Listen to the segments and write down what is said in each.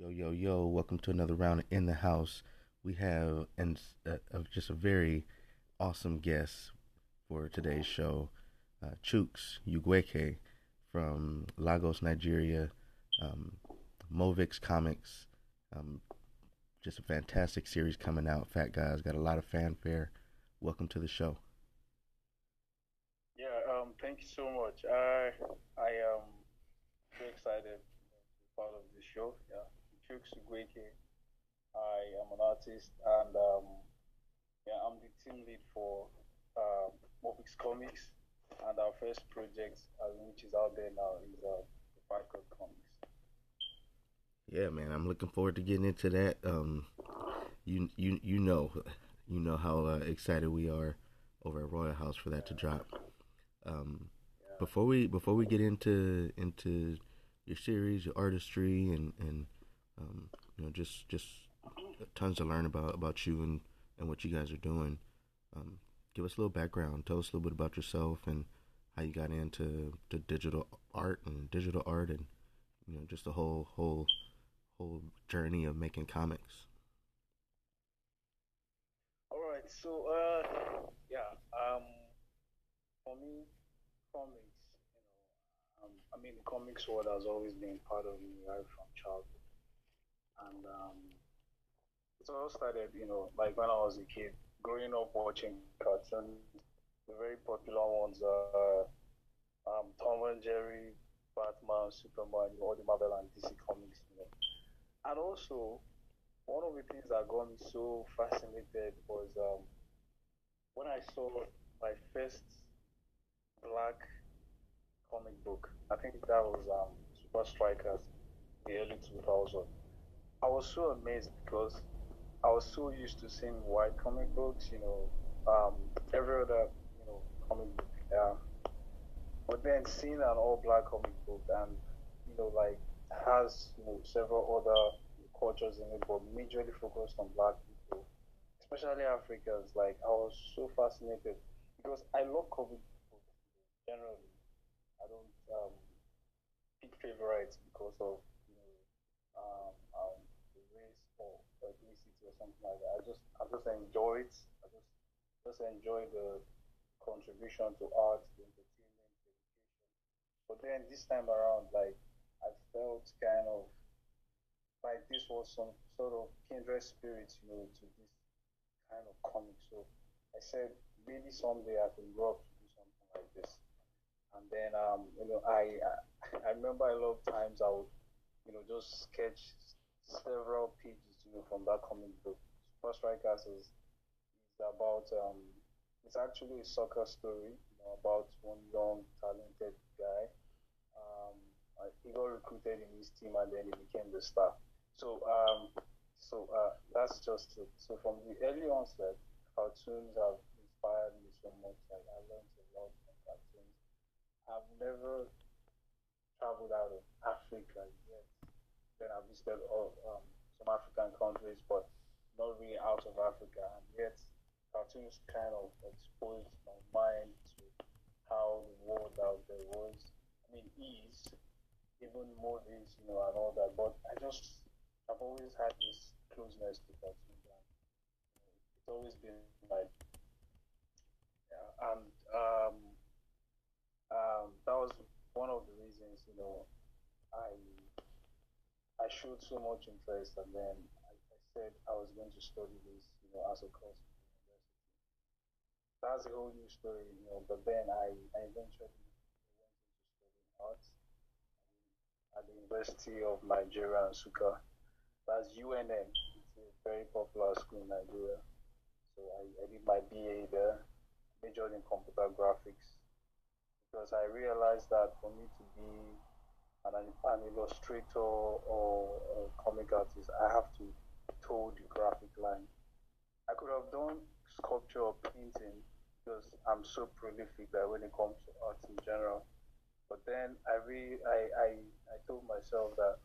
Yo, yo, yo, welcome to another round in the house. We have and uh, just a very awesome guest for today's show, uh, Chuks Ugwueke from Lagos, Nigeria, um, Movix Comics. Um, just a fantastic series coming out. Fat Gods got a lot of fanfare. Welcome to the show. Yeah, um, thank you so much. I I am very excited to be part of the show. Yeah. Ugwueke. I am an artist and um, yeah, I'm the team lead for uh, Movix Comics. And our first project, uh, which is out there now, is uh, Club Comics. Yeah, man, I'm looking forward to getting into that. Um, you you you know, you know how uh, excited we are over at Royal House for that to drop. Um, yeah. Before we before we get into into your series, your artistry, and and um, you know, just just tons to learn about about you and and what you guys are doing. Um, give us a little background. Tell us a little bit about yourself and how you got into to digital art and digital art and you know just the whole whole whole journey of making comics. All right, so uh, yeah, um, for me, comics, you know, um, I mean, comics world has always been part of me right from childhood and um, it all started, you know, like when I was a kid, growing up watching cartoons, the very popular ones are um, Tom and Jerry, Batman, Superman, all the Marvel and DC comics, you know. And also, one of the things that got me so fascinated was um, when I saw my first black comic book. I think that was um, Supa Strikas, the early 2000s. I was so amazed because I was so used to seeing white comic books, you know, um, every other, you know, comic book. Yeah. But then seeing an all black comic book and, you know, like has you know, several other cultures in it, but majorly focused on black people, especially Africans. Like, I was so fascinated because I love comic books generally. I don't um, pick favorites because of, you know, um, um, ethnicity or something like that. I just I just enjoy it. I just just enjoy the contribution to art, the entertainment, education. But then this time around, like I felt kind of like this was some sort of kindred spirit, you know, to this kind of comic. So I said maybe someday I can grow up to do something like this. And then um, you know, I I remember a lot of times I would, you know, just sketch several pages know, from that comic book. Supa Strikas is, is about, um, it's actually a soccer story you know, about one young, talented guy. Um, he got recruited in his team and then he became the star. So, um, so uh, that's just it. So from the early onset, cartoons have inspired me so much. Like I learned a lot from cartoons. I've never traveled out of Africa yet. Then I visited all um, some African countries, but not really out of Africa. And yet, cartoons kind of exposed my mind to how the world out there was. I mean, is even more is, you know, and all that. But I just, I've always had this closeness to cartoons. And, you know, it's always been like, yeah, and um, um, that was one of the reasons, you know, I I showed so much interest, and then I, I, said I was going to study this, you know, as a course at university. That's a whole new story, you know. But then I, I eventually went into studying art at the University of Nigeria, in Nsukka. That's UNN. It's a very popular school in Nigeria. So I, I did my BA there, majored in computer graphics, because I realized that for me to be an, an illustrator or comic artist, I have to toe the graphic line. I could have done sculpture or painting because I'm so prolific that when it comes to art in general. But then I really, I, I, I told myself that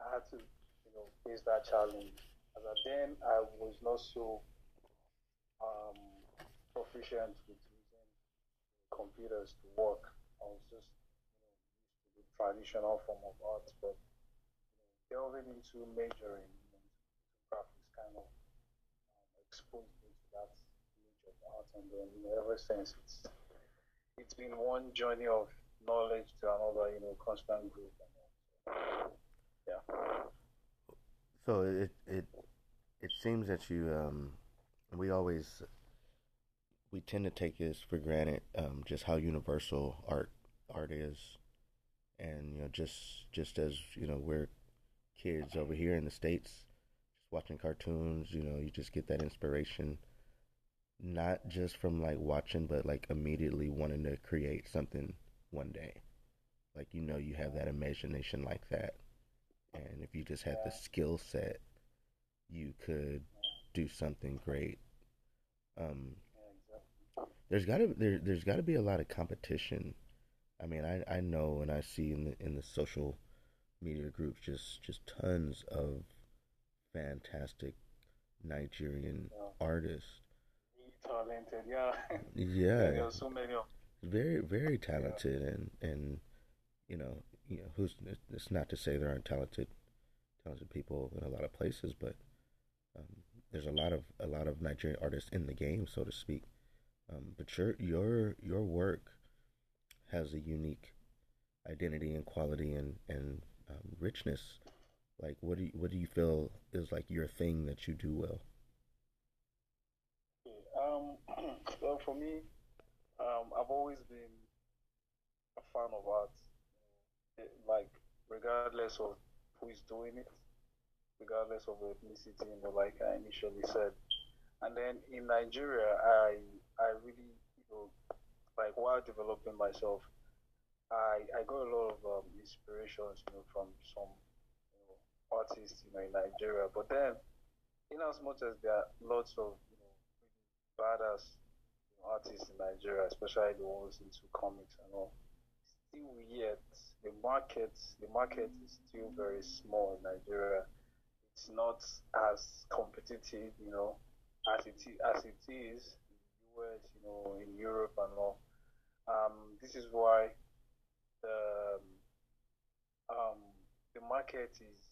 I had to, you know, face that challenge. I, then I was not so um, proficient with using computers to work. I was just traditional form of art, but really into majoring in graphics, kind of um, exposed me to that niche of art, and then ever since it's it's been one journey of knowledge to another, you know, constant growth. So, yeah. So it it it seems that you um we always we tend to take this for granted um just how universal art art is and you know just just as you know we're kids over here in the states just watching cartoons you know you just get that inspiration not just from like watching but like immediately wanting to create something one day. Like you know you have that imagination like that. And if you just had the skill set you could do something great. Um there's got to there, there's got to be a lot of competition I mean, I, I know and I see in the in the social media groups just just tons of fantastic Nigerian Yeah. artists. Talented, yeah. Yeah, are so many of very very talented and and you know you know who's it's not to say there aren't talented talented people in a lot of places, but um, there's a lot of a lot of Nigerian artists in the game, so to speak. Um, but your your your work has a unique identity and quality and and um, richness. Like, what do you, what do you feel is like your thing that you do well? Um, well, for me, um, I've always been a fan of art. It- like, regardless of who is doing it, regardless of ethnicity, you know, like I initially said. And then in Nigeria, I I really, you know, like while developing myself, I I got a lot of um, inspirations, you know, from some you know, artists, you know, in Nigeria. But then, in as much as there are lots of you know badass you know, artists in Nigeria, especially the ones into comics and all. Still yet the market the market is still very small in Nigeria. It's not as competitive, you know, as it as it is in the US, you know, in Europe and all. Um, this is why the um, the market is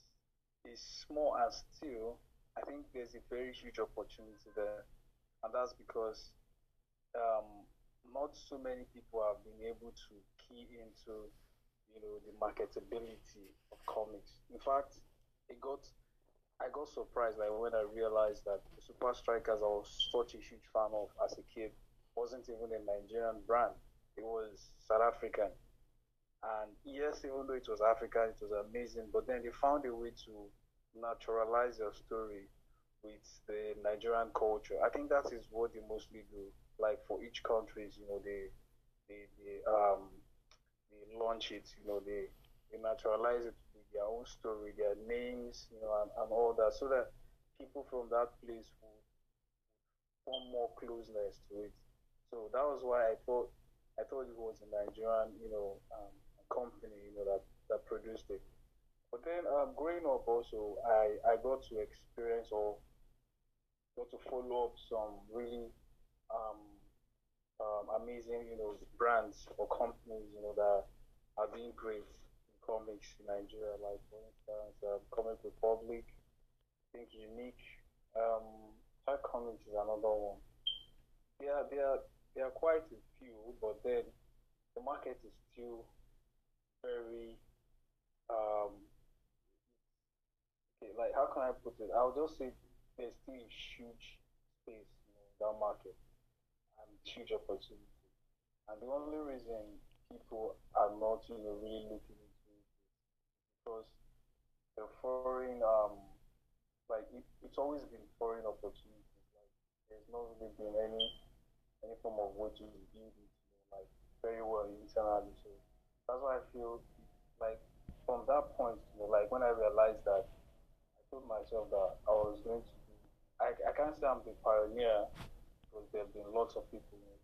is small and still I think there's a very huge opportunity there, and that's because um, not so many people have been able to key into, you know, the marketability of comics. In fact, it got, I got surprised like when I realized that Supa Strikas I was such a huge fan of as a kid wasn't even a Nigerian brand. It was South African. And yes, even though it was African, it was amazing. But then they found a way to naturalize your story with the Nigerian culture. I think that is what they mostly do. Like for each country, you know, they they, they um they launch it, you know, they they naturalize it with their own story, their names, you know, and, and all that, so that people from that place will form more closeness to it. So that was why I thought I thought it was a Nigerian, you know, um, company, you know, that that produced it. But then um, growing up also, I, I got to experience or got to follow up some really um, um, amazing, you know, brands or companies, you know, that are doing great in comics in Nigeria. Like for instance, um, Comic Republic, I think YouNeek, um, Tag Comics is another one. Yeah, they are there are quite few, but then the market is still very um, okay, like how can I put it? I'll just say there's still a huge space in that market and huge opportunity. And the only reason people are not, you know, really looking into it is because the foreign, um, like it, it's always been foreign opportunities. Like there's not really been any any form of to build it, you know, like very well internally. So that's why I feel like from that point, you know, like when I realized that, I told myself that I was going to be. I, I can't say I'm the pioneer because there have been lots of people you know,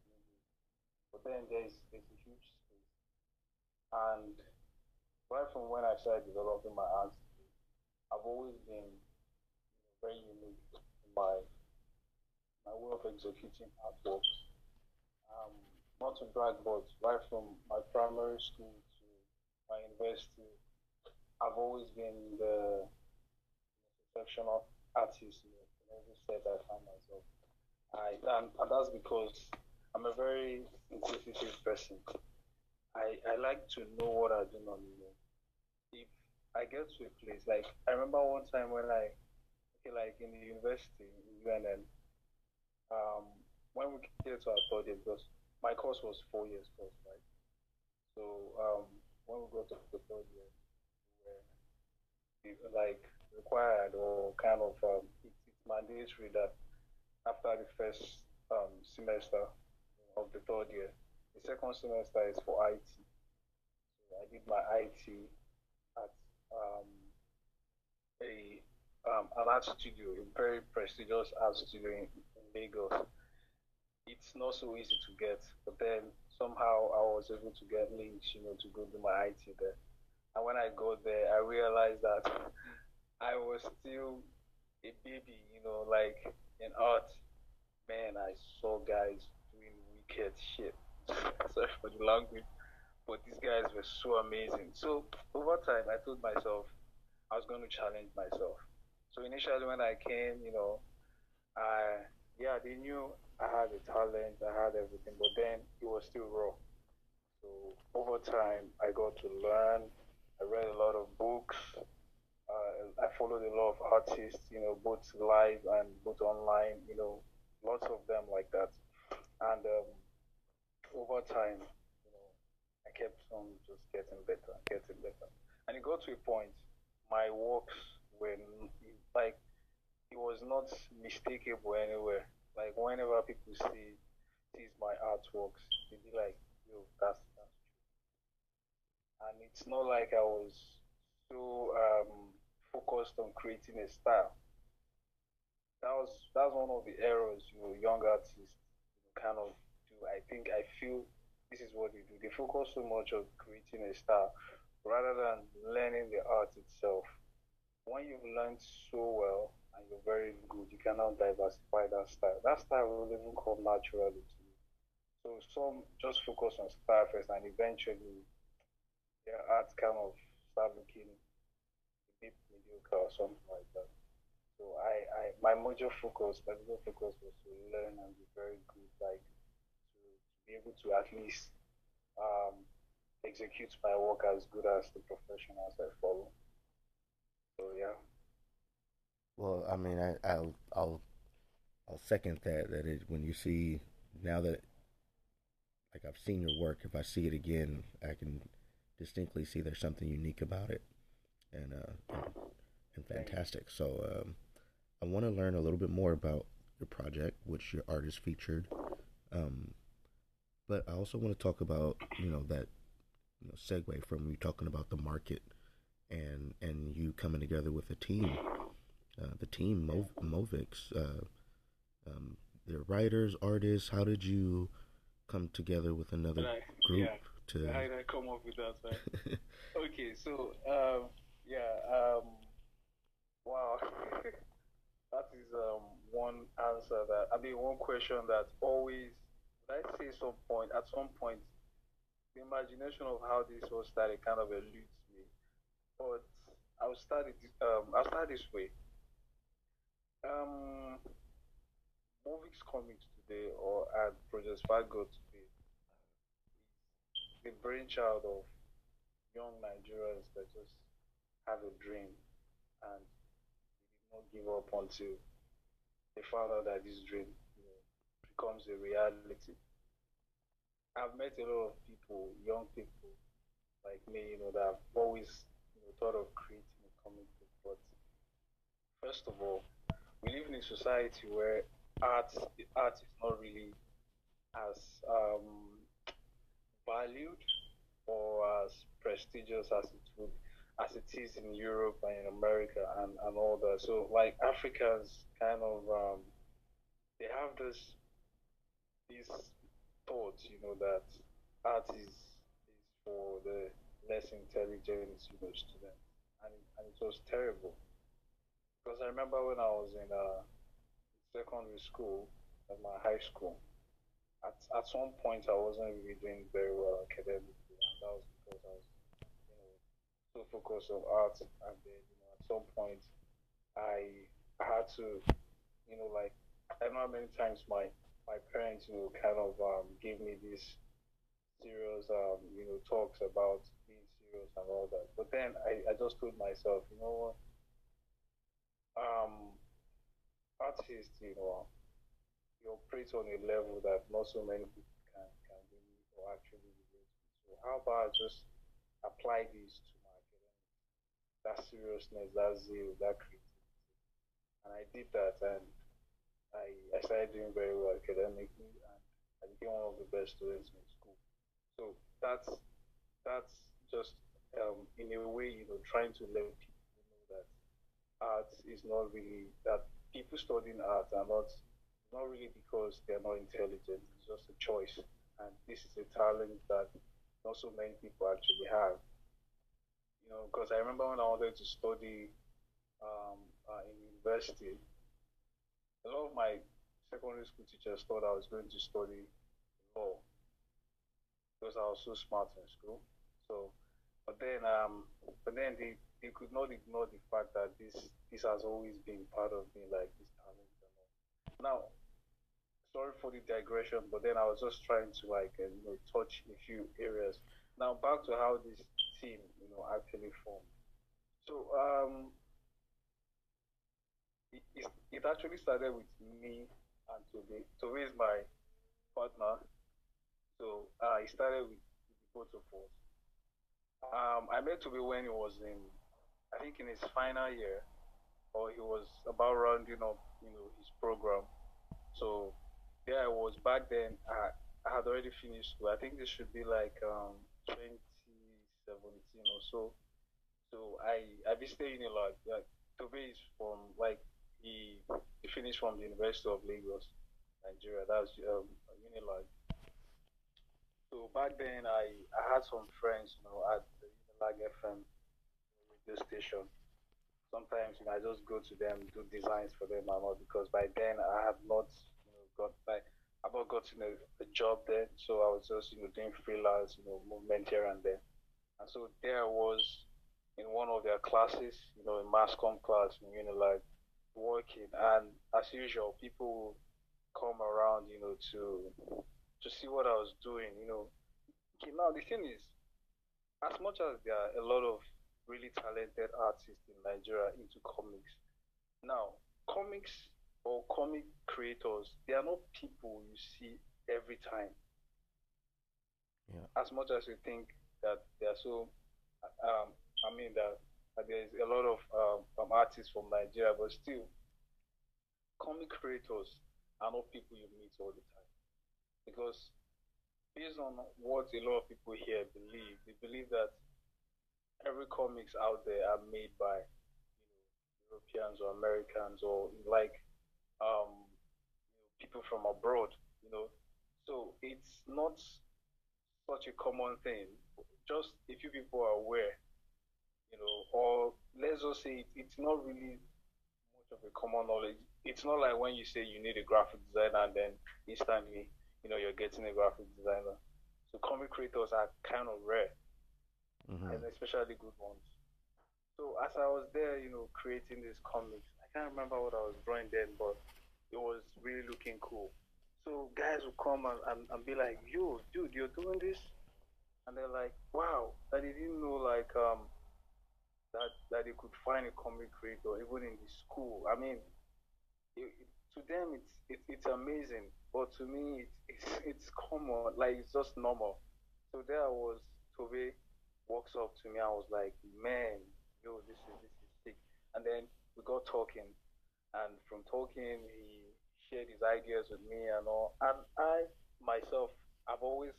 but then there's there's a huge space. And right from when I started developing my art, I've always been you know, very unique in my my way of executing artworks. Um, not to brag, but right from my primary school to my university, I've always been the professional artist, you know, in every set I find myself. I and, and that's because I'm a very inquisitive person. I, I like to know what I do not know. If I get to a place, like I remember one time when I, okay, like in the university in UNN, um, when we get to our third year, because my course was four years course, right? So um, when we go to the third year, we were like required or kind of um, it's, mandatory that after the first um, semester of the third year, the second semester is for IT. So I did my IT at um, a um, an art studio, a very prestigious art studio in Lagos. It's not so easy to get, but then somehow I was able to get links, you know, to go do my IT there. And when I got there, I realized that I was still a baby, you know, like in art. Man, I saw guys doing wicked shit. Sorry for the language, but these guys were so amazing. So over time, I told myself I was going to challenge myself. So initially, when I came, you know, I yeah, they knew I had the talent, I had everything, but then it was still raw. So over time, I got to learn. I read a lot of books. Uh, I followed a lot of artists, you know, both live and both online, you know, lots of them like that. And um, over time, you know, I kept on just getting better, getting better. And it got to a point, my works were like, it was not mistakable anywhere. Like whenever people see sees my artworks, they be like, "Yo, that's that's true." And it's not like I was so um, focused on creating a style. That was that's one of the errors you know young artists you know, kind of do. I think I feel this is what they do. They focus so much on creating a style rather than learning the art itself. When you've learned so well and you're very good, you cannot diversify that style. That style will even come naturally to you. So some just focus on style first and eventually their art kind of start looking a bit mediocre or something like that. So I, I my major focus, my major focus was to learn and be very good, like to, to be able to at least um, execute my work as good as the professionals I follow. So yeah. Well, I mean, I, I'll, I'll, I'll second that. That it, when you see now that, like I've seen your work, if I see it again, I can distinctly see there's something unique about it, and uh, and, fantastic. So, um, I want to learn a little bit more about your project, which your artist featured. Um, but I also want to talk about, you know, that you know, segue from you talking about the market and and you coming together with a team uh, the team Mov- Movix. Uh, um, they're writers, artists. How did you come together with another I, group yeah, to? How did I come up with that? Right? okay, so um, yeah, um, wow, that is um, one answer that I mean one question that always I say some point at some point the imagination of how this all started kind of eludes me, but I'll start it. Um, I'll start this way. Um, Movix Comics today or at Project Fargo today is the brainchild of young Nigerians that just have a dream and did not give up until they found out that this dream you know, becomes a reality. I've met a lot of people, young people like me, you know, that have always you know, thought of creating a comic book, but first of all, we live in a society where art art is not really as um, valued or as prestigious as it would as it is in Europe and in America and, and all that. So like Africans kind of um, they have this these thoughts, you know, that art is is for the less intelligent, you know, students. And and it was terrible. Because I remember when I was in uh, secondary school, at my high school, at, at some point I wasn't really doing very well academically, and that was because I was, you know, so focused on art, and then, you know, at some point I had to, you know, like I don't know how many times my my parents, you know, kind of um, gave me these serious, um, you know, talks about being serious and all that. But then I, I just told myself, you know what, um, artists, you know, you operate on a level that not so many people can can really or actually relate to. So how about just apply this to my? That seriousness, that zeal, that creativity. And I did that and I, I started doing very well academically and I became one of the best students in school. So that's that's just um, in a way, you know, trying to let people art is not really that people studying art are not not really because they're not intelligent. It's just a choice, and this is a talent that not so many people actually have. You know, because I remember when I wanted to study um, uh, in university, a lot of my secondary school teachers thought I was going to study law because I was so smart in school. So, but then, um, but then they, they could not ignore the fact that this this has always been part of me, like this talent. Now, sorry for the digression, but then I was just trying to like uh, you know touch a few areas. Now back to how this team you know actually formed. So um, it, it actually started with me and Toby. Toby is my partner. So uh, it started with, with both of us. Um, I met Toby when he was in, I think in his final year, or he was about rounding up, you know, his program. So yeah, I was back then. I, I had already finished school. I think this should be like um, 2017 or so. So I I visited Unilag. Like Toby is from like he, he finished from the University of Lagos, Nigeria. That's um, Unilag. So back then, I, I had some friends, you know, at the Unilag FM radio station. Sometimes, you know, I just go to them, do designs for them and all, because by then I have not, you know, got like I've not gotten a, a job there, so I was just, you know, doing freelance, you know, movement here and there. And so there was in one of their classes, you know, a mass com class in Unilag working, and as usual, people come around, you know, to to see what I was doing, you know. Okay, now the thing is, as much as there are a lot of really talented artists in Nigeria into comics, now comics or comic creators, they are not people you see every time. Yeah. As much as you think that they are so, um, I mean that there's a lot of um, artists from Nigeria, but still, comic creators are not people you meet all the time. Because based on what a lot of people here believe, they believe that every comics out there are made by you know Europeans or Americans or like um, people from abroad. You know, so it's not such a common thing. Just a few people are aware you know, or let's just say it, it's not really much of a common knowledge. It's not like when you say you need a graphic designer and then instantly, you know, you're getting a graphic designer. So comic creators are kind of rare, mm-hmm. and especially good ones. So as I was there, you know, creating these comics, I can't remember what I was drawing then, but it was really looking cool. So guys would come and, and, and be like, yo, dude, you're doing this? And they're like, wow, I didn't know like um that that they could find a comic creator even in the school. I mean, it, to them it's it, it's amazing, but to me it's, it's it's common, like it's just normal. So there I was. Toby walks up to me. I was like, man, yo, this is this is sick. And then we got talking, and from talking, he shared his ideas with me and all. And I myself, I've always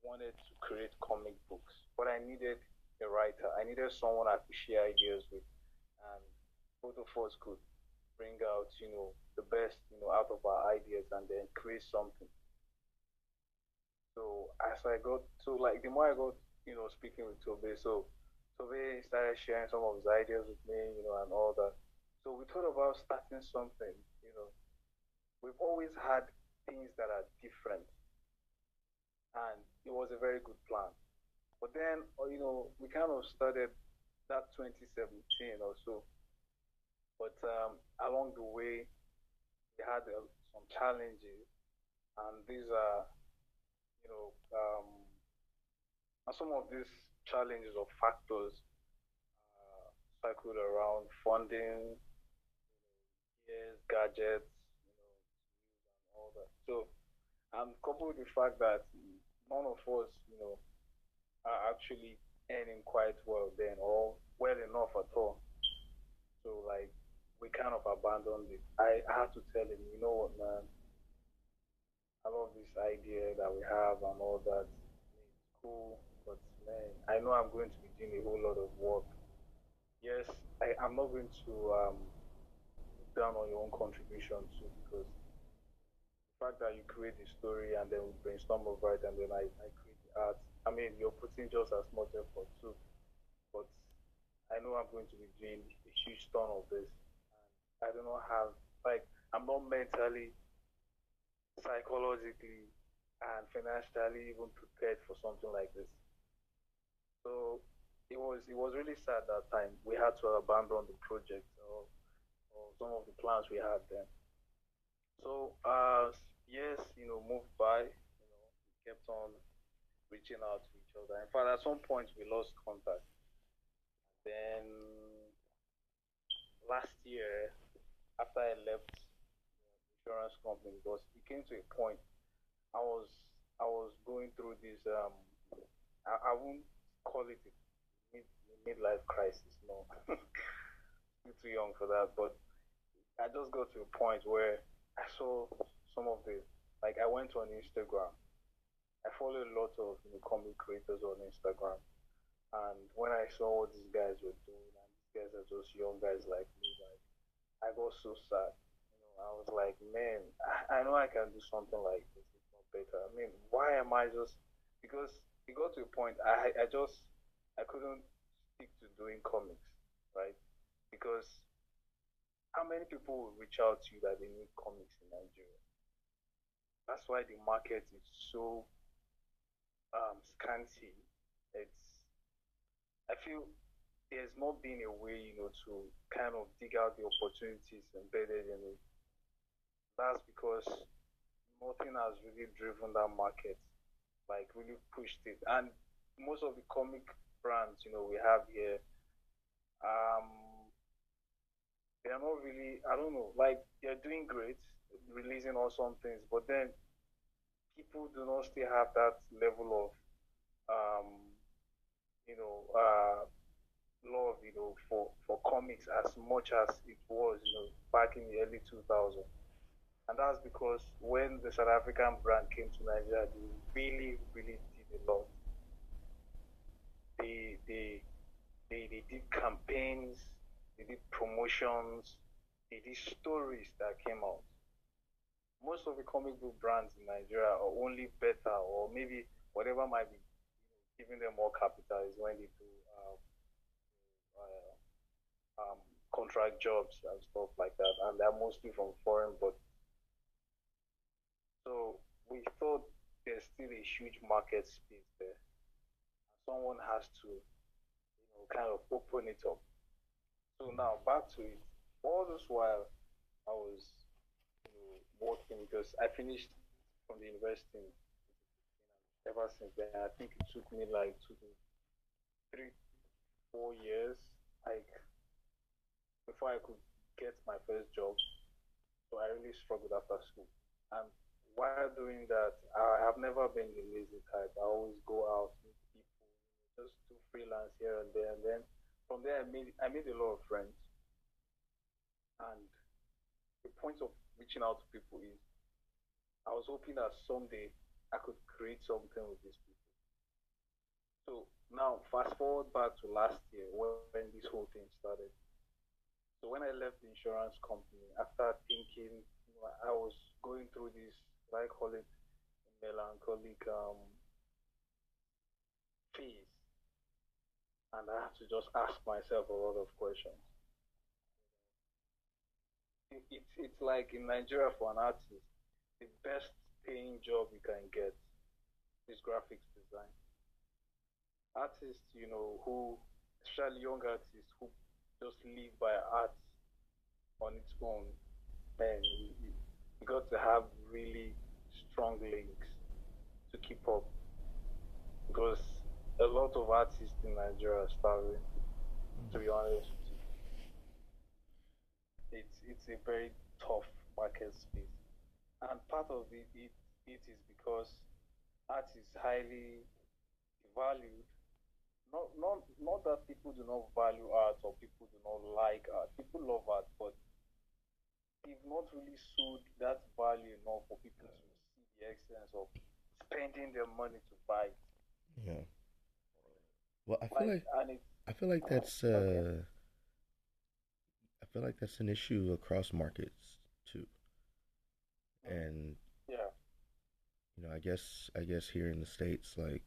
wanted to create comic books, but I needed a writer. I needed someone I could share ideas with, and both of us could bring out, you know, the best, you know, out of our ideas and then create something. So as I got so like the more I got, you know, speaking with Toby, so Toby started sharing some of his ideas with me, you know, and all that. So we thought about starting something, you know. We've always had things that are different. And it was a very good plan. But then, uh, you know, we kind of started that 2017 or so. But um, along the way, we had uh, some challenges, and these are, you know, um, some of these challenges or factors uh, circled around funding, gears, gadgets, you know, and all that. So, and coupled with the fact that none of us, you know, are actually earning quite well then, or well enough at all. So, like, we kind of abandoned it. I, I had to tell him, you know what, man, I love this idea that we have and all that. It's cool, man, I know I'm going to be doing a whole lot of work. Yes, I, I'm not going to um, down on your own contribution too, because the fact that you create the story and then we brainstorm over it and then I, I create the art. I mean, you're putting just as much effort too, but I know I'm going to be doing a huge ton of this I do not have like I'm not mentally, psychologically, and financially even prepared for something like this. So it was it was really sad that time. We had to abandon the project or, or some of the plans we had then. So uh yes, you know, moved by, you know, we kept on reaching out to each other. In fact, at some point we lost contact. Then last year after I left the insurance company because it came to a point I was I was going through this um I, I won't call it midlife crisis no still too young for that but I just got to a point where I saw some of the like I went on Instagram I follow a lot of you know, comic creators on Instagram and when I saw what these guys were doing and these guys are just young guys like me like I got so sad. You know, I was like, man, I, I know I can do something like this. It's not better. I mean, why am I just because it got to a point I I just I couldn't stick to doing comics, right? Because how many people will reach out to you that they need comics in Nigeria? That's why the market is so um, scanty. It's I feel there's not been a way, you know, to kind of dig out the opportunities embedded in it. That's because nothing has really driven that market, like really pushed it. And most of the comic brands, you know, we have here, um, they're not really, I don't know, like they're doing great, releasing awesome things, but then people do not still have that level of, um, you know, uh, love, you know, for, for comics as much as it was, you know, back in the early 2000s. And that's because when the South African brand came to Nigeria, they really, really did a lot. They, they, they, they did campaigns, they did promotions, they did stories that came out. Most of the comic book brands in Nigeria are only better, or maybe whatever might be giving them more capital is when they do uh, um, contract jobs and stuff like that, and they're mostly from foreign. But so we thought there's still a huge market space there. Someone has to, you know, kind of open it up. So now back to it. All this while, I was, you know, working because I finished from the university. Ever since then, I think it took me like two three, four years like before I could get my first job. So I really struggled after school. And while doing that, I have never been the lazy type. I always go out, meet people, just do freelance here and there. And then from there, I made I made a lot of friends. And the point of reaching out to people is, I was hoping that someday I could create something with these people. So now, fast forward back to last year when this whole thing started. So when I left the insurance company, after thinking, I was going through this, I call it melancholic um, phase, and I have to just ask myself a lot of questions. It, it's it's like in Nigeria for an artist, the best paying job you can get is graphics design artists, you know, who, especially young artists who just live by art, on its own, man, you, got to have really strong links to keep up because a lot of artists in Nigeria are starving. To be honest, it's it's a very tough market space, and part of it it, it is because art is highly valued. Not not not that people do not value art or people do not like art. People love art, but they've not really sold that value enough for people to see the excellence of spending their money to buy it. Yeah. Well, I feel like, like I feel like that's uh, I feel like that's an issue across markets too. And yeah, you know, I guess I guess here in the states, like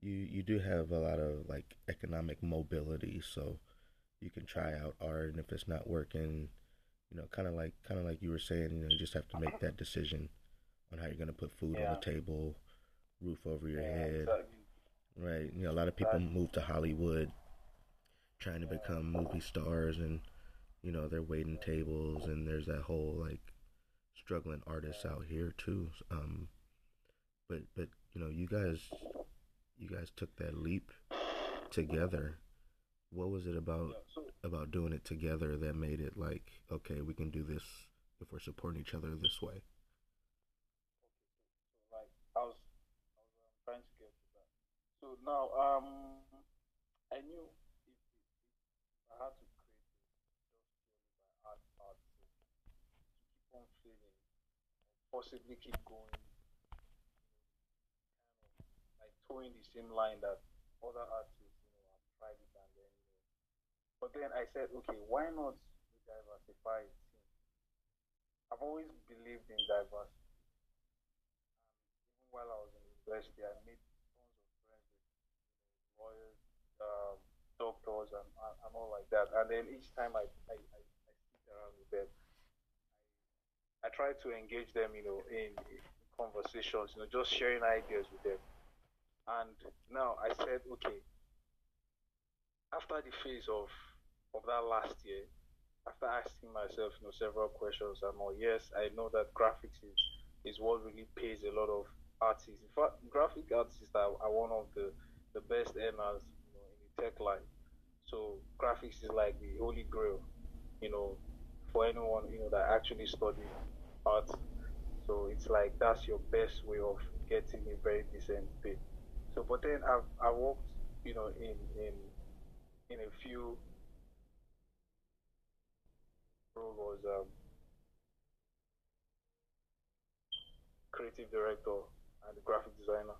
you you do have a lot of like economic mobility, so you can try out art, and if it's not working, you know, kind of like kind of like you were saying, you know, you just have to make that decision on how you're gonna put food yeah. on the table, roof over your yeah, head. Exactly Right. You know, a lot of people move to Hollywood trying to become movie stars and you know, they're waiting tables and there's that whole like struggling artists out here too. Um but but you know, you guys you guys took that leap together. What was it about about doing it together that made it like, okay, we can do this if we're supporting each other this way? So now, um, I knew if, if, I had to create it just by art, art to, to keep on feeling, possibly keep going, kind of like towing the same line that other artists, you know, have tried it and then, you know. But then I said, okay, why not diversify? I've always believed in diversity. Even while I was in university, I made tons of friends with lawyers, um, doctors, and, and all like that. And then each time I, I, I, I sit around with them, I, I try to engage them, you know, in, in conversations, you know, just sharing ideas with them. And now I said, okay, after the phase of of that last year, after asking myself, you know, several questions, I'm all yes, I know that graphics is is what really pays a lot of artists. In fact, graphic artists are, are one of the the best earners you know, in the tech line. So graphics is like the holy grail, you know, for anyone you know that actually studies art. So it's like that's your best way of getting a very decent pay. So, but then I've I worked, you know, in in in a few was um, creative director and graphic designer.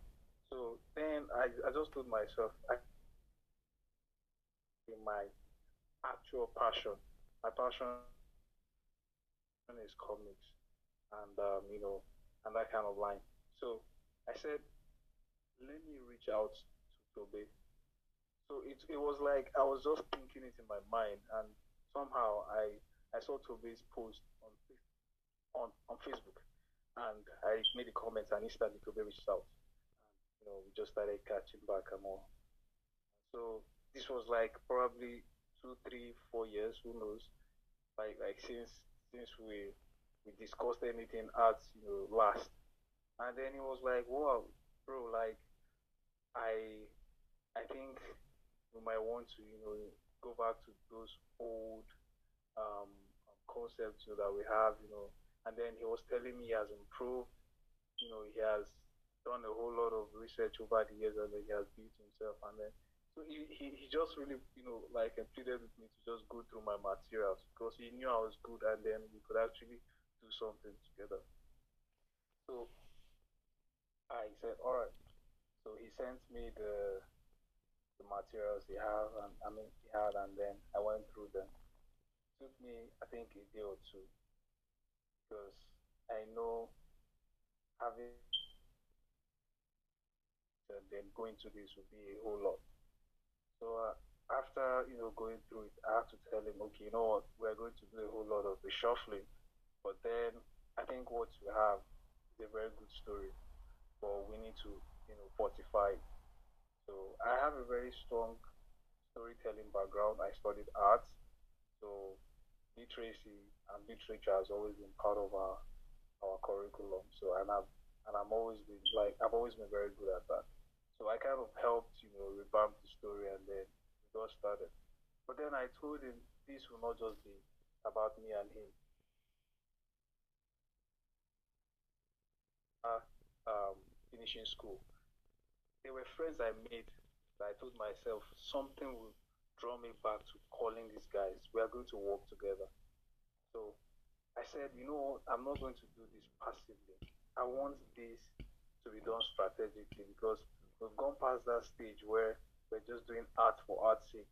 So then I, I just told myself, I, my actual passion, my passion is comics and, um, you know, and that kind of line. So I said, let me reach out to Tobe. So it, it was like I was just thinking it in my mind, and somehow I, I saw Toby's post on, on, on Facebook, and I made a comment, and instantly Tobe reached out you know, we just started catching back and more. So this was like probably two, three, four years, who knows? Like like since since we we discussed anything arts, you know, last. And then it was like, wow, bro, like I I think we might want to, you know, go back to those old um, concepts you know, that we have, you know. And then he was telling me he has improved, you know, he has done a whole lot of research over the years and then he has built himself and then so he, he, he just really you know like pleaded with me to just go through my materials because he knew I was good and then we could actually do something together. So I said, all right. So he sent me the the materials he have and I mean he had and then I went through them. Took me I think a day or two because I know having then going to this would be a whole lot. So uh, after you know going through it, I have to tell him, okay, you know what, we're going to do a whole lot of reshuffling, but then I think what we have is a very good story, but we need to you know fortify. So I have a very strong storytelling background. I studied art, so literacy and literature has always been part of our our curriculum. So and I've and I'm always been like I've always been very good at that. So I kind of helped, you know, revamp the story and then we got started. But then I told him this will not just be about me and him. Uh, um, finishing school. There were friends I made that I told myself something will draw me back to calling these guys. We are going to work together. So I said, you know, I'm not going to do this passively. I want this to be done strategically because we've gone past that stage where we're just doing art for art's sake.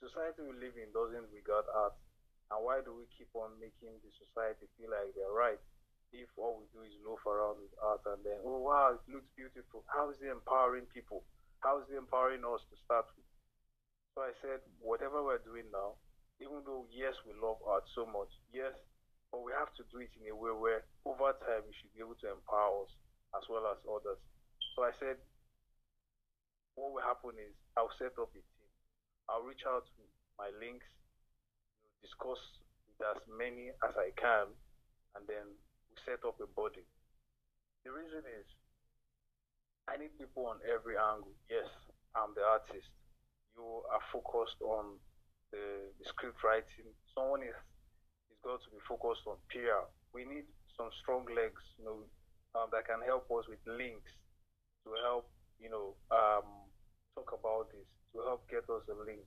The society we live in doesn't regard art. And why do we keep on making the society feel like they're right? If all we do is loaf around with art and then, oh wow, it looks beautiful. How is it empowering people? How is it empowering us to start with? So I said, whatever we're doing now, even though yes, we love art so much, yes, but we have to do it in a way where over time we should be able to empower us as well as others. So I said, what will happen is I'll set up a team. I'll reach out to my links, discuss with as many as I can, and then we set up a body. The reason is I need people on every angle. Yes, I'm the artist. You are focused on the, the script writing. Someone is got to be focused on PR. We need some strong legs, you know, um, that can help us with links to help, you know, um, talk about this, to help get us a link.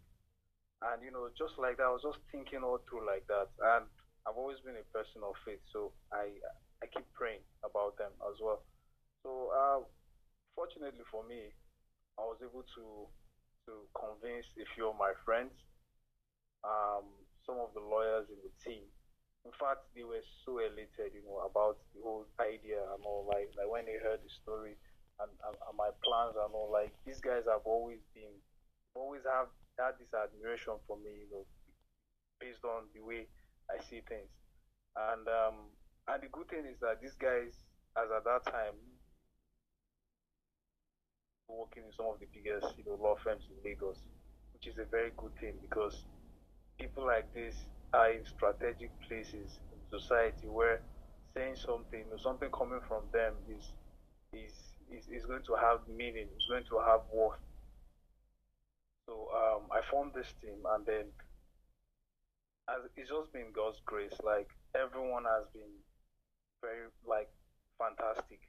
And, you know, just like that, I was just thinking all through like that. And I've always been a person of faith, so I, I keep praying about them as well. So, uh, fortunately for me, I was able to, to convince a few of my friends, um, some of the lawyers in the team in fact, they were so elated, you know, about the whole idea and all. Like, like when they heard the story and, and, and my plans and all. Like, these guys have always been, always have had this admiration for me, you know, based on the way I see things. And um, and the good thing is that these guys, as at that time, working in some of the biggest, you know, law firms in Lagos, which is a very good thing because people like this are in strategic places in society where saying something or something coming from them is is is, is going to have meaning, it's going to have worth. So um, I formed this team and then it's just been God's grace. Like everyone has been very like fantastic.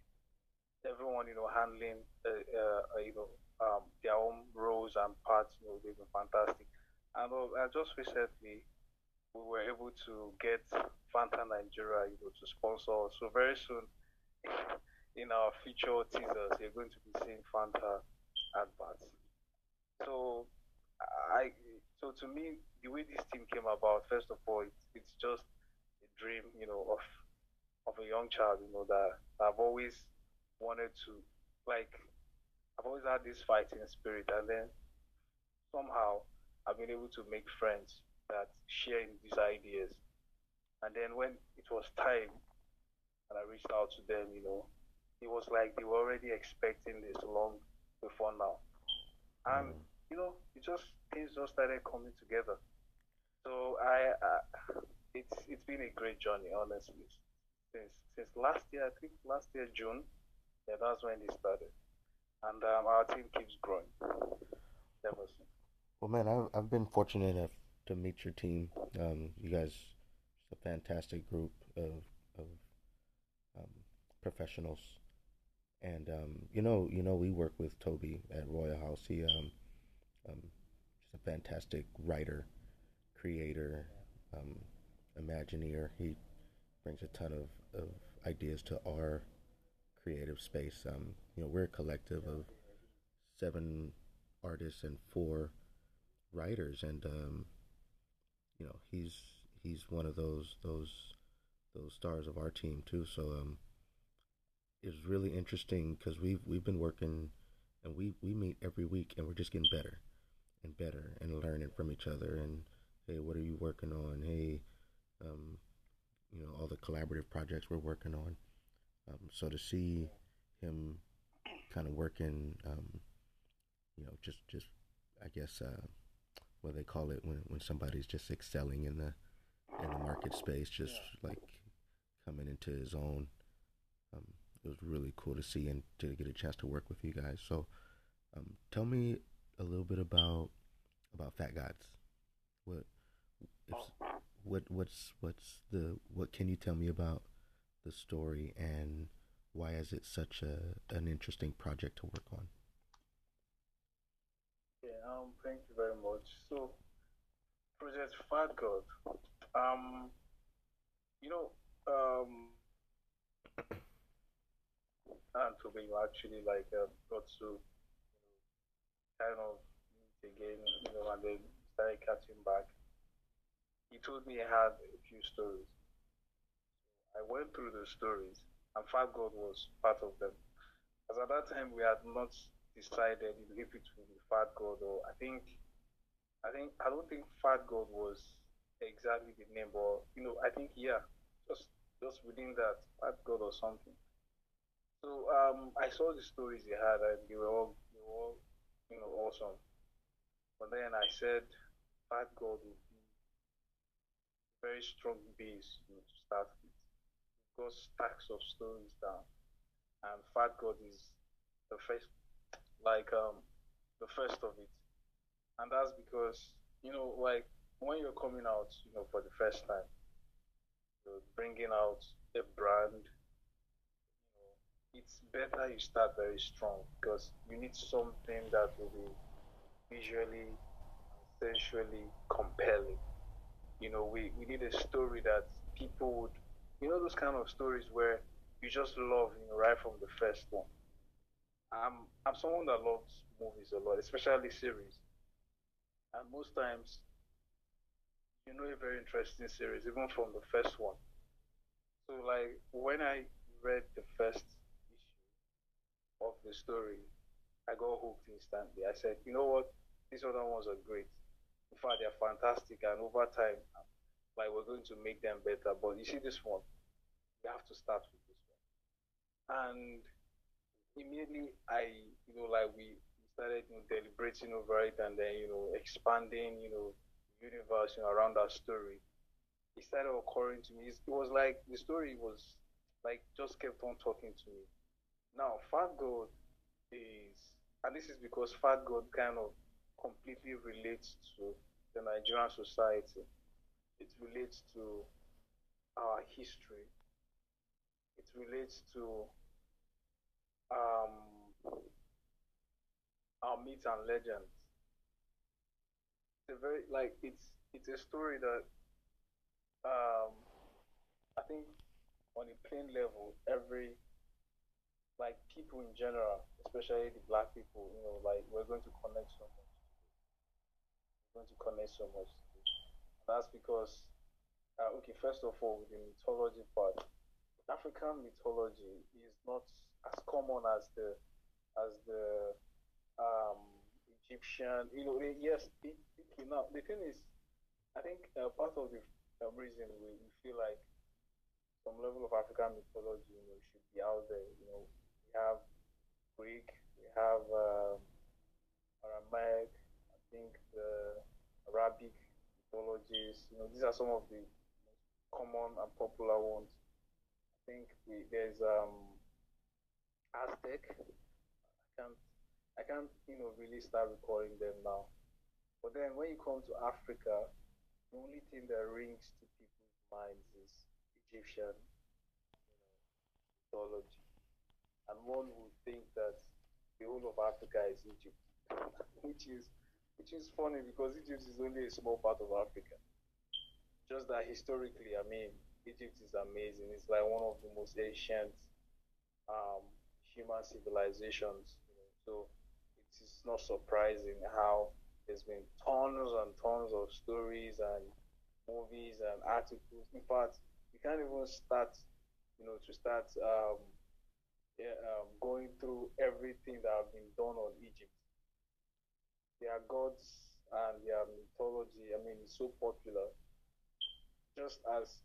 Everyone, you know, handling uh, uh, you know um, their own roles and parts, you know, they've been fantastic. And uh, just recently, we were able to get Fanta Nigeria, you know, to sponsor us. So very soon, in our future teasers, you're going to be seeing Fanta adverts. So I, so to me, the way this team came about, first of all, it's, it's just a dream, you know, of of a young child, you know, that I've always wanted to, like, I've always had this fighting spirit, and then somehow I've been able to make friends that sharing these ideas. And then when it was time and I reached out to them, you know, it was like they were already expecting this long before now. And, mm. you know, it just, things just started coming together. So I, uh, it's, it's been a great journey, honestly. Since, since last year, I think last year, June, yeah, that's when they started. And um, our team keeps growing ever since. Well, man, I've, I've been fortunate enough to meet your team. Um, you guys, a fantastic group of of um, professionals, and um, you know, you know, we work with Toby at Royal House. He um, um, a fantastic writer, creator, um, Imagineer. He brings a ton of, of ideas to our creative space. Um, you know, we're a collective of seven artists and four writers, and um, you know he's he's one of those those those stars of our team too. So um, it's really interesting because we've we've been working and we we meet every week and we're just getting better and better and learning from each other and hey what are you working on hey um, you know all the collaborative projects we're working on um, so to see him kind of working um, you know just just I guess uh, what they call it when when somebody's just excelling in the in the market space, just yeah. like coming into his own. Um, it was really cool to see and to get a chance to work with you guys. So, um, tell me a little bit about about Fat Gods. What if, what what's what's the what can you tell me about the story and why is it such a an interesting project to work on? Yeah, um, thank you very much. So, Project Fat God, um, you know, um, and to be actually like uh, got to you know, kind of meet again, you know, and then started catching back. He told me he had a few stories. I went through the stories, and Fat God was part of them. As at that time, we had not decided if it would be Fat God or I think, I think I don't think Fat God was exactly the name, but you know, I think yeah, just just within that Fat God or something. So um, I saw the stories he had, and they were all, they were all, you know, awesome. But then I said, Fat God would be very strong base you know, to start got stacks of stories down, and Fat God is the first, like um, the first of it, and that's because you know, like when you're coming out, you know, for the first time, you're bringing out a brand You know, it's better you start very strong because you need something that will be visually sensually compelling. You know, we, we need a story that people would, you know, those kind of stories where you just love, you know, right from the first one. I'm, I'm someone that loves movies a lot, especially series. And most times, you know, a very interesting series, even from the first one. So, like, when I read the first issue of the story, I got hooked instantly. I said, you know what, these other ones are great. In fact, they're fantastic, and over time, like we're going to make them better. But you see, this one, we have to start with this one. And immediately, I, you know, like we started you know, deliberating over it, and then you know, expanding, you know, universe you know, around our story. It started occurring to me. It was like the story was like just kept on talking to me now, fat God is, and this is because fat God kind of completely relates to the Nigerian society. It relates to our history. It relates to um, our myths and legends. It's a very like it's it's a story that um, I think on a plain level every like people in general, especially the black people, you know, like we're going to connect so much. We're going to connect so much. That's because, uh, okay, first of all, the mythology part, African mythology is not as common as the as the um, Egyptian. You know, yes, it, it, now the thing is, I think uh, part of the uh, reason we, we feel like some level of African mythology, you know, should be out there. You know, we have Greek, we have um, Aramaic, I think the Arabic You know, these are some of the common and popular ones. I think we, there's um, Aztec. I can't, I can't, you know, really start recalling them now. But then when you come to Africa, the only thing that rings to people's minds is Egyptian you know, mythology and one would think that the whole of Africa is Egypt, which is which is funny because Egypt is only a small part of Africa. Just that historically, I mean, Egypt is amazing. It's like one of the most ancient um, human civilizations. You know? So it is not surprising how there's been tons and tons of stories and movies and articles. In fact, you can't even start, you know, to start um, um, going through everything that have been done on Egypt. Their gods and their mythology, I mean, it's so popular. Just as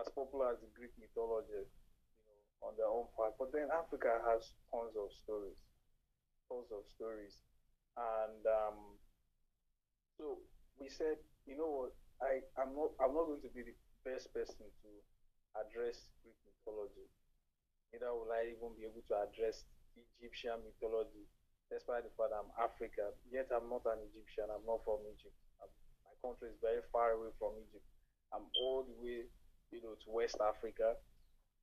as popular as the Greek mythology, you know, on their own part. But then Africa has tons of stories, tons of stories, and um, so we said, you know what? I I'm not I'm not going to be the best person to address Greek mythology. Neither will I even be able to address Egyptian mythology, despite the fact I'm African. Yet I'm not an Egyptian. I'm not from Egypt. I'm, my country is very far away from Egypt. I'm all the way, you know, to West Africa.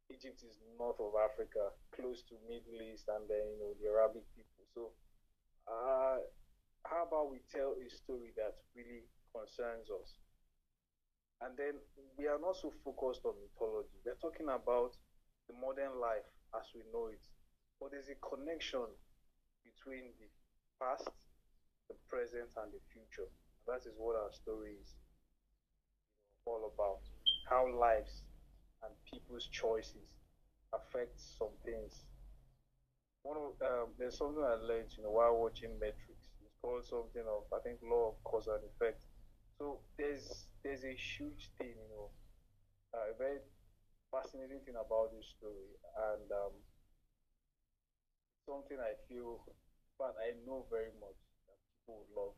Egypt is north of Africa, close to Middle East, and then you know the Arabic people. So, uh, how about we tell a story that really concerns us? And then we are not so focused on mythology. We're talking about the modern life as we know it. But there's a connection between the past, the present, and the future. That is what our story is all about. How lives and people's choices affect some things. One of, um, there's something I learned, you know, while watching Matrix. It's called something of I think law of cause and effect. So there's there's a huge thing, you know, uh, a very fascinating thing about this story, and um, something I feel, but I know very much that people would love.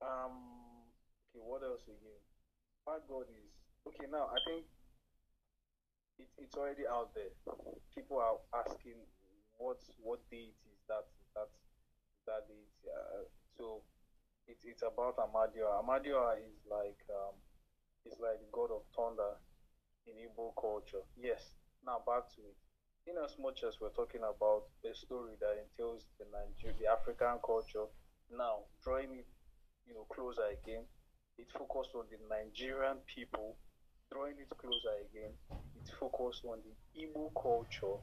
Um, okay, what else again? What God is okay now. I think it, it's already out there. People are asking what what deity is that that that deity. Uh, so it, it's about Amadioha. Amadioha is like um, is like the god of thunder in Igbo culture. Yes. Now back to it. In as much as we're talking about a story that entails the Nigeria, the African culture, now drawing it, you know, closer again, it focused on the Nigerian people drawing it closer again, it focused on the Igbo culture.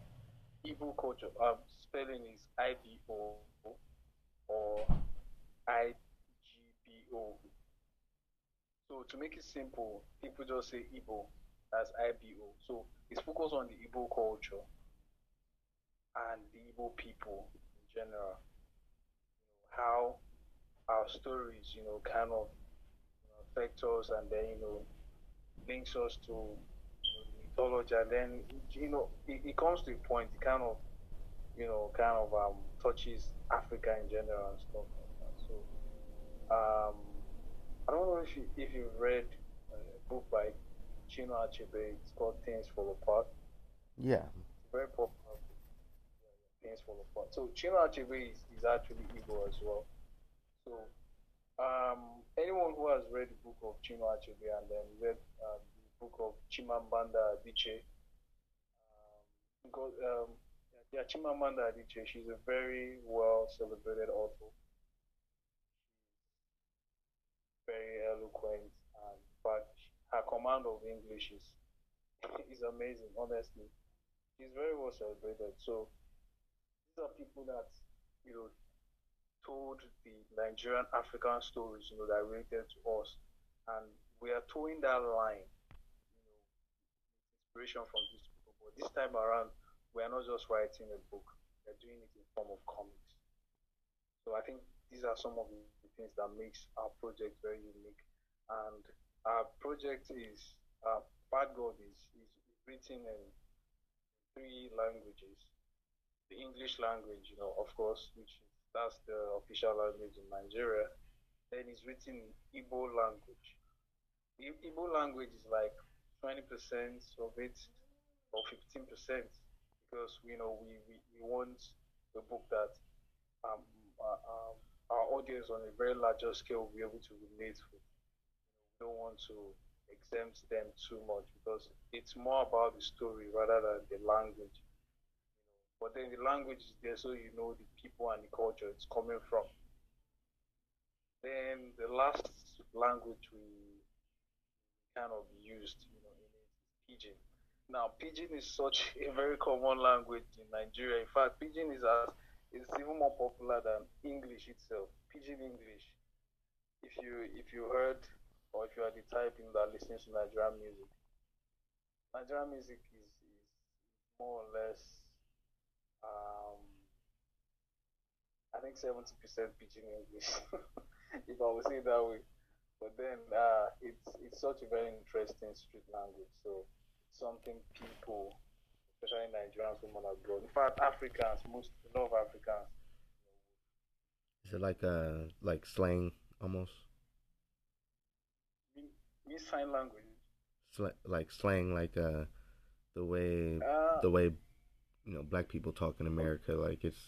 Igbo culture, um, spelling is I B O or I G B O. So to make it simple, people just say Igbo as I B O. So it's focused on the Igbo culture and the Igbo people in general. You know, how our stories, you know, kind of affect us and then, you know, links us to mythology, and then you know it, it comes to a point, it kind of you know kind of um, touches Africa in general and stuff like that. So um, I don't know if you if you've read a book by Chinua Achebe. It's called Things Fall Apart. Yeah. Very popular. Things Fall Apart. So Chinua Achebe is, is actually Igbo as well. So um, anyone who has read the book of Chinua Achebe and then read uh, the book of Chimamanda Adichie, um, because um, yeah, Chimamanda Adichie, she's a very well celebrated author. Very eloquent, and but her command of English is is amazing. Honestly, she's very well celebrated. So are people that you know told the Nigerian African stories, you know, that related to us. And we are towing that line, you know, inspiration from these people. But this time around, we are not just writing a book, we are doing it in form of comics. So I think these are some of the things that makes our project very unique. And our project is, uh, Fat God is, is written in three languages. The English language, you know, of course, which is that's the official language in Nigeria. Then it's written in Igbo language. The Igbo language is like 20% of it or 15% because you know we, we, we want the book that um, uh, um, our audience on a very larger scale will be able to relate with. We don't want to exempt them too much because it's more about the story rather than the language but then the language is there so you know the people and the culture it's coming from. Then the last language we kind of used, you know, in Pidgin. Now, Pidgin is such a very common language in Nigeria. In fact, Pidgin is as is even more popular than English itself. Pidgin English. If you if you heard or if you are the type in that listens to Nigerian music, Nigerian music is, is more or less um, I think 70% pidgin English, if I would say it that way. But then uh, it's it's such a very interesting street language. So something people, especially Nigerians, women abroad, in fact Africans, most a lot of Africans. Is it like a uh, like slang almost? Me sign language. Sl- like slang, like uh, the way Uh, the way you know black people talk in America. Like it's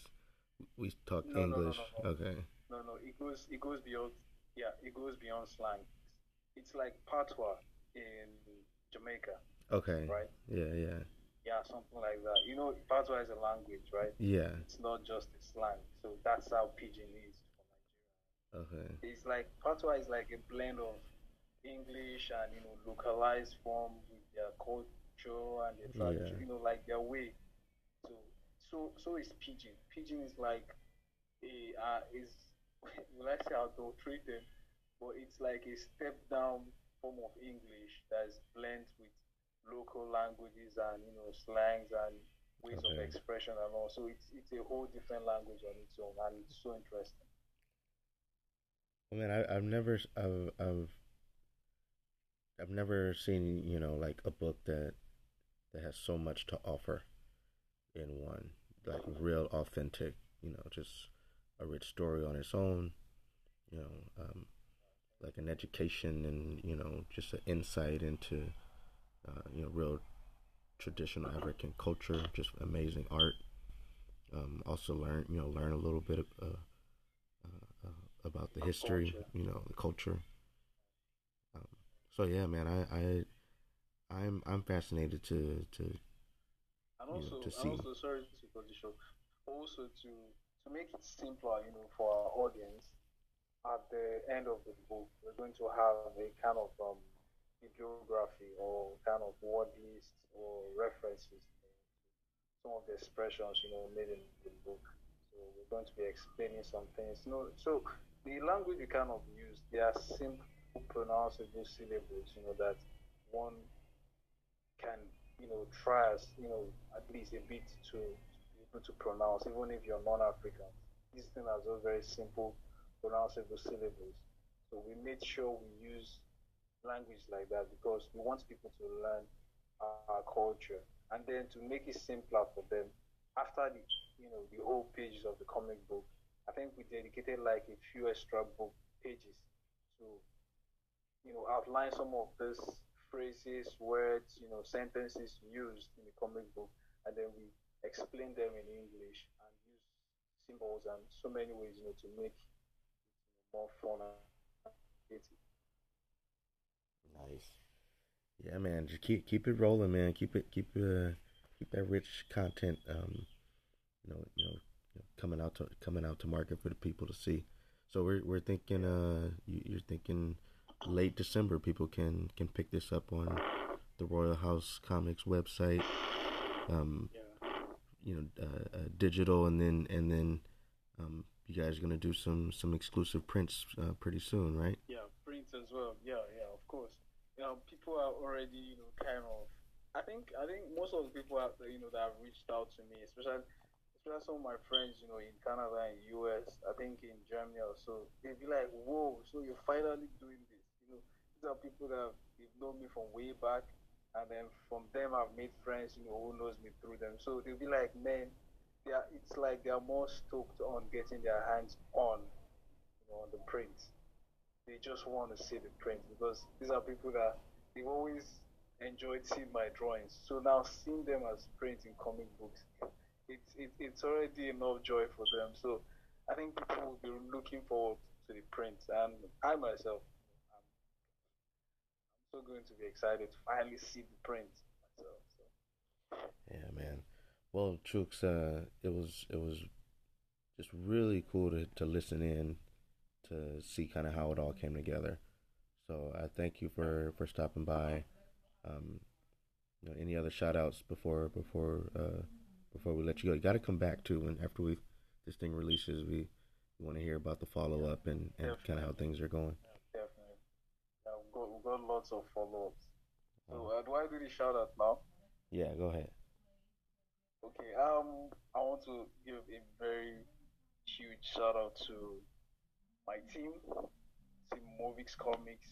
we talk No, English. no, no. Okay. no, no. It goes, it goes beyond. Yeah, it goes beyond slang. It's like patois in Jamaica, Okay. right? Yeah. Yeah. Yeah, something like that. You know, patois is a language, right? Yeah. It's not just a slang. So that's how pidgin is for Nigeria. Okay. It's like patois is like a blend of English and you know localized form with their culture and their tradition. Yeah. You know, like their way. So so is pidgin. Pidgin is like a uh, is will I say adulterated, but it's like a step down form of English that's blends with local languages and you know slangs and ways of expression and all. So it's it's a whole different language on its own and it's so interesting. I mean, I, I've never, I've, I've, I've never seen, you know, like a book that that has so much to offer in one, like real authentic, you know, just a rich story on its own, you know, um, like an education and you know, just an insight into, uh, you know, real traditional African culture, just amazing art. Um, also learn, you know, learn a little bit of, uh, uh, uh, about the history, culture. you know, the culture. Um, so yeah, man, I, I, I'm, I'm fascinated to, to, And you know, also, to and see. also, sorry to cut you short. Also, to to make it simpler, you know, for our audience, at the end of the book, we're going to have a kind of um, bibliography or kind of word list or references to some of the expressions, you know, made in the book. So we're going to be explaining some things. No, so the language we kind of use, they are simple, pronounceable syllables, you know, that one can you know try as you know at least a bit to be able to pronounce even if you're non-african. This thing has those very simple pronounceable syllables. So we made sure we use language like that because we want people to learn our, our culture. And then to make it simpler for them after the you know the whole pages of the comic book i think we dedicated like a few extra book pages to you know outline some of these phrases, words, you know, sentences used in the comic book, and then we explain them in English and use symbols and so many ways, you know, to make it more fun and creative. Nice. Yeah, man. Just keep keep it rolling, man. Keep it keep uh keep that rich content um you know, you know, coming out to coming out to market for the people to see. So we're we're thinking uh you, you're thinking late December people can can pick this up on the Royal House Comics website. Um Yeah. you know, uh, uh, digital and then and then um you guys are to do some some exclusive prints uh, pretty soon, right? Yeah, prints as well. Yeah, yeah, of course. You know, people are already, you know, kind of. I think, I think most of the people out there, you know, that have reached out to me, especially, especially some of my friends, you know, in Canada and US, I think in Germany also, they'd be like, "Whoa, so you're finally doing this?" Are people that they've known me from way back, and then from them I've made friends, you know, who knows me through them. So they'll be like, "Man, they are, it's like they are more stoked on getting their hands on, you know, on the print." they just want to see the print because these are people that they've always enjoyed seeing my drawings. So now seeing them as print in comic books, it's it, it's already enough joy for them. So I think people will be looking forward to the print, and I myself, so going to be excited to finally see the print myself. So. Yeah, man. Well, Chuks, uh, it was it was just really cool to, to listen in to see kind of how it all came together. So I thank you for, for stopping by. Um, you know, any other shout outs before before uh, before we let you go? You got to come back too, and after we this thing releases, we, want to hear about the follow up and, and kind of how things are going. Definitely. Got, got lots of follow ups. So, uh, do I do the shout out now? Yeah, go ahead. Okay, um, I want to give a very huge shout out to my team, Team Movix Comics.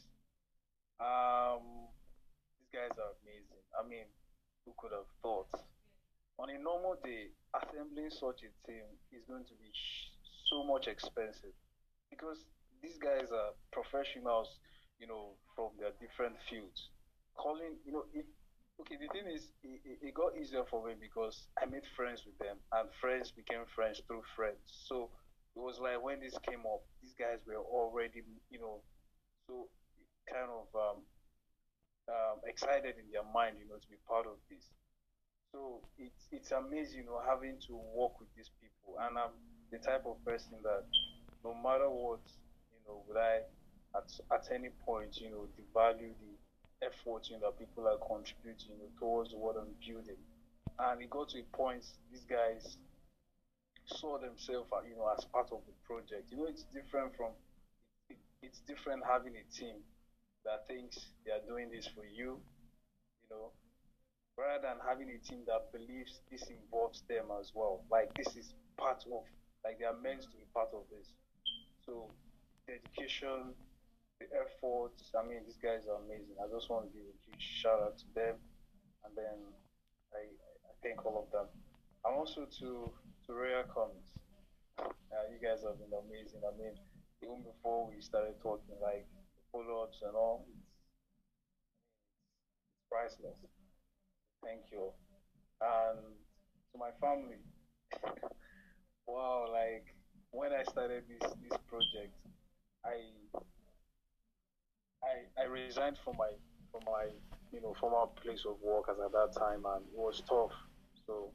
Um, these guys are amazing. I mean, who could have thought? On a normal day, assembling such a team is going to be sh- so much expensive because these guys are professionals, you know, from their different fields. Calling, you know, it, okay, the thing is, it, it got easier for me because I made friends with them, and friends became friends through friends. So it was like when this came up, these guys were already, you know, so kind of um, um, excited in their mind, you know, to be part of this. So it's it's amazing, you know, having to work with these people, and I'm the type of person that no matter what, you know, would I at at any point, you know, the value, the effort you know that people are contributing you know, towards what I'm building. And it got to a point these guys saw themselves, uh, you know, as part of the project. You know, it's different from it, it's different having a team that thinks they are doing this for you, you know, rather than having a team that believes this involves them as well. Like this is part of, like they are meant to be part of this. So dedication, the efforts. I mean, these guys are amazing. I just want to give a huge shout out to them, and then I, I thank all of them. And also to to Rare Comics. Uh, you guys have been amazing. I mean, even before we started talking, like follow ups and all, it's, it's priceless. Thank you. And to my family, wow, like when I started this this project, I I I resigned from my from my you know former place of work as at that time, and it was tough. So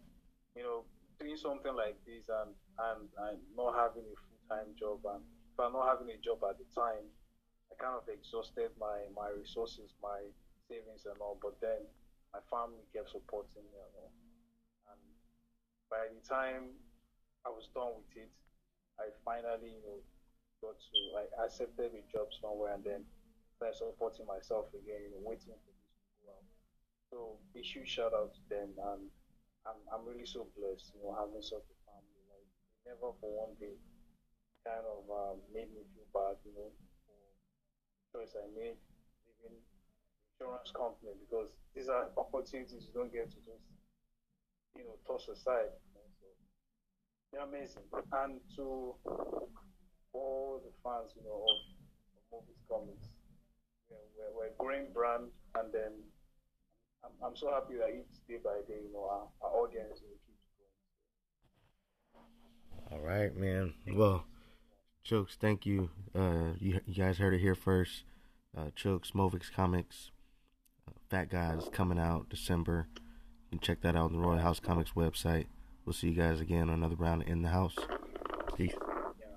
you know doing something like this and and, and not having a full time job and I'm not having a job at the time, I kind of exhausted my my resources, my savings and all. But then my family kept supporting me and all. And by the time I was done with it, I finally you know got to like accepted a job somewhere and then started supporting myself again, waiting for this to go out. So a huge shout out to them and I'm, I'm really so blessed, you know, having such a family. Like, never for one day kind of um, made me feel bad, you know, for choice I made leaving insurance company because these are opportunities you don't get to just, you know, toss aside. So they're amazing. And to all the fans, you know, of, of Movix Comics, we're, we're growing brand, and then I'm, I'm so happy that each day by day, you know, our, our audience will keep growing. All right, man. Well, Chuks, thank you. Uh, you, you guys heard it here first. Uh, Chuks, Movix Comics, uh, Fat Gods coming out December. You can check that out on the Royal House Comics website. We'll see you guys again on another round in the house. Peace.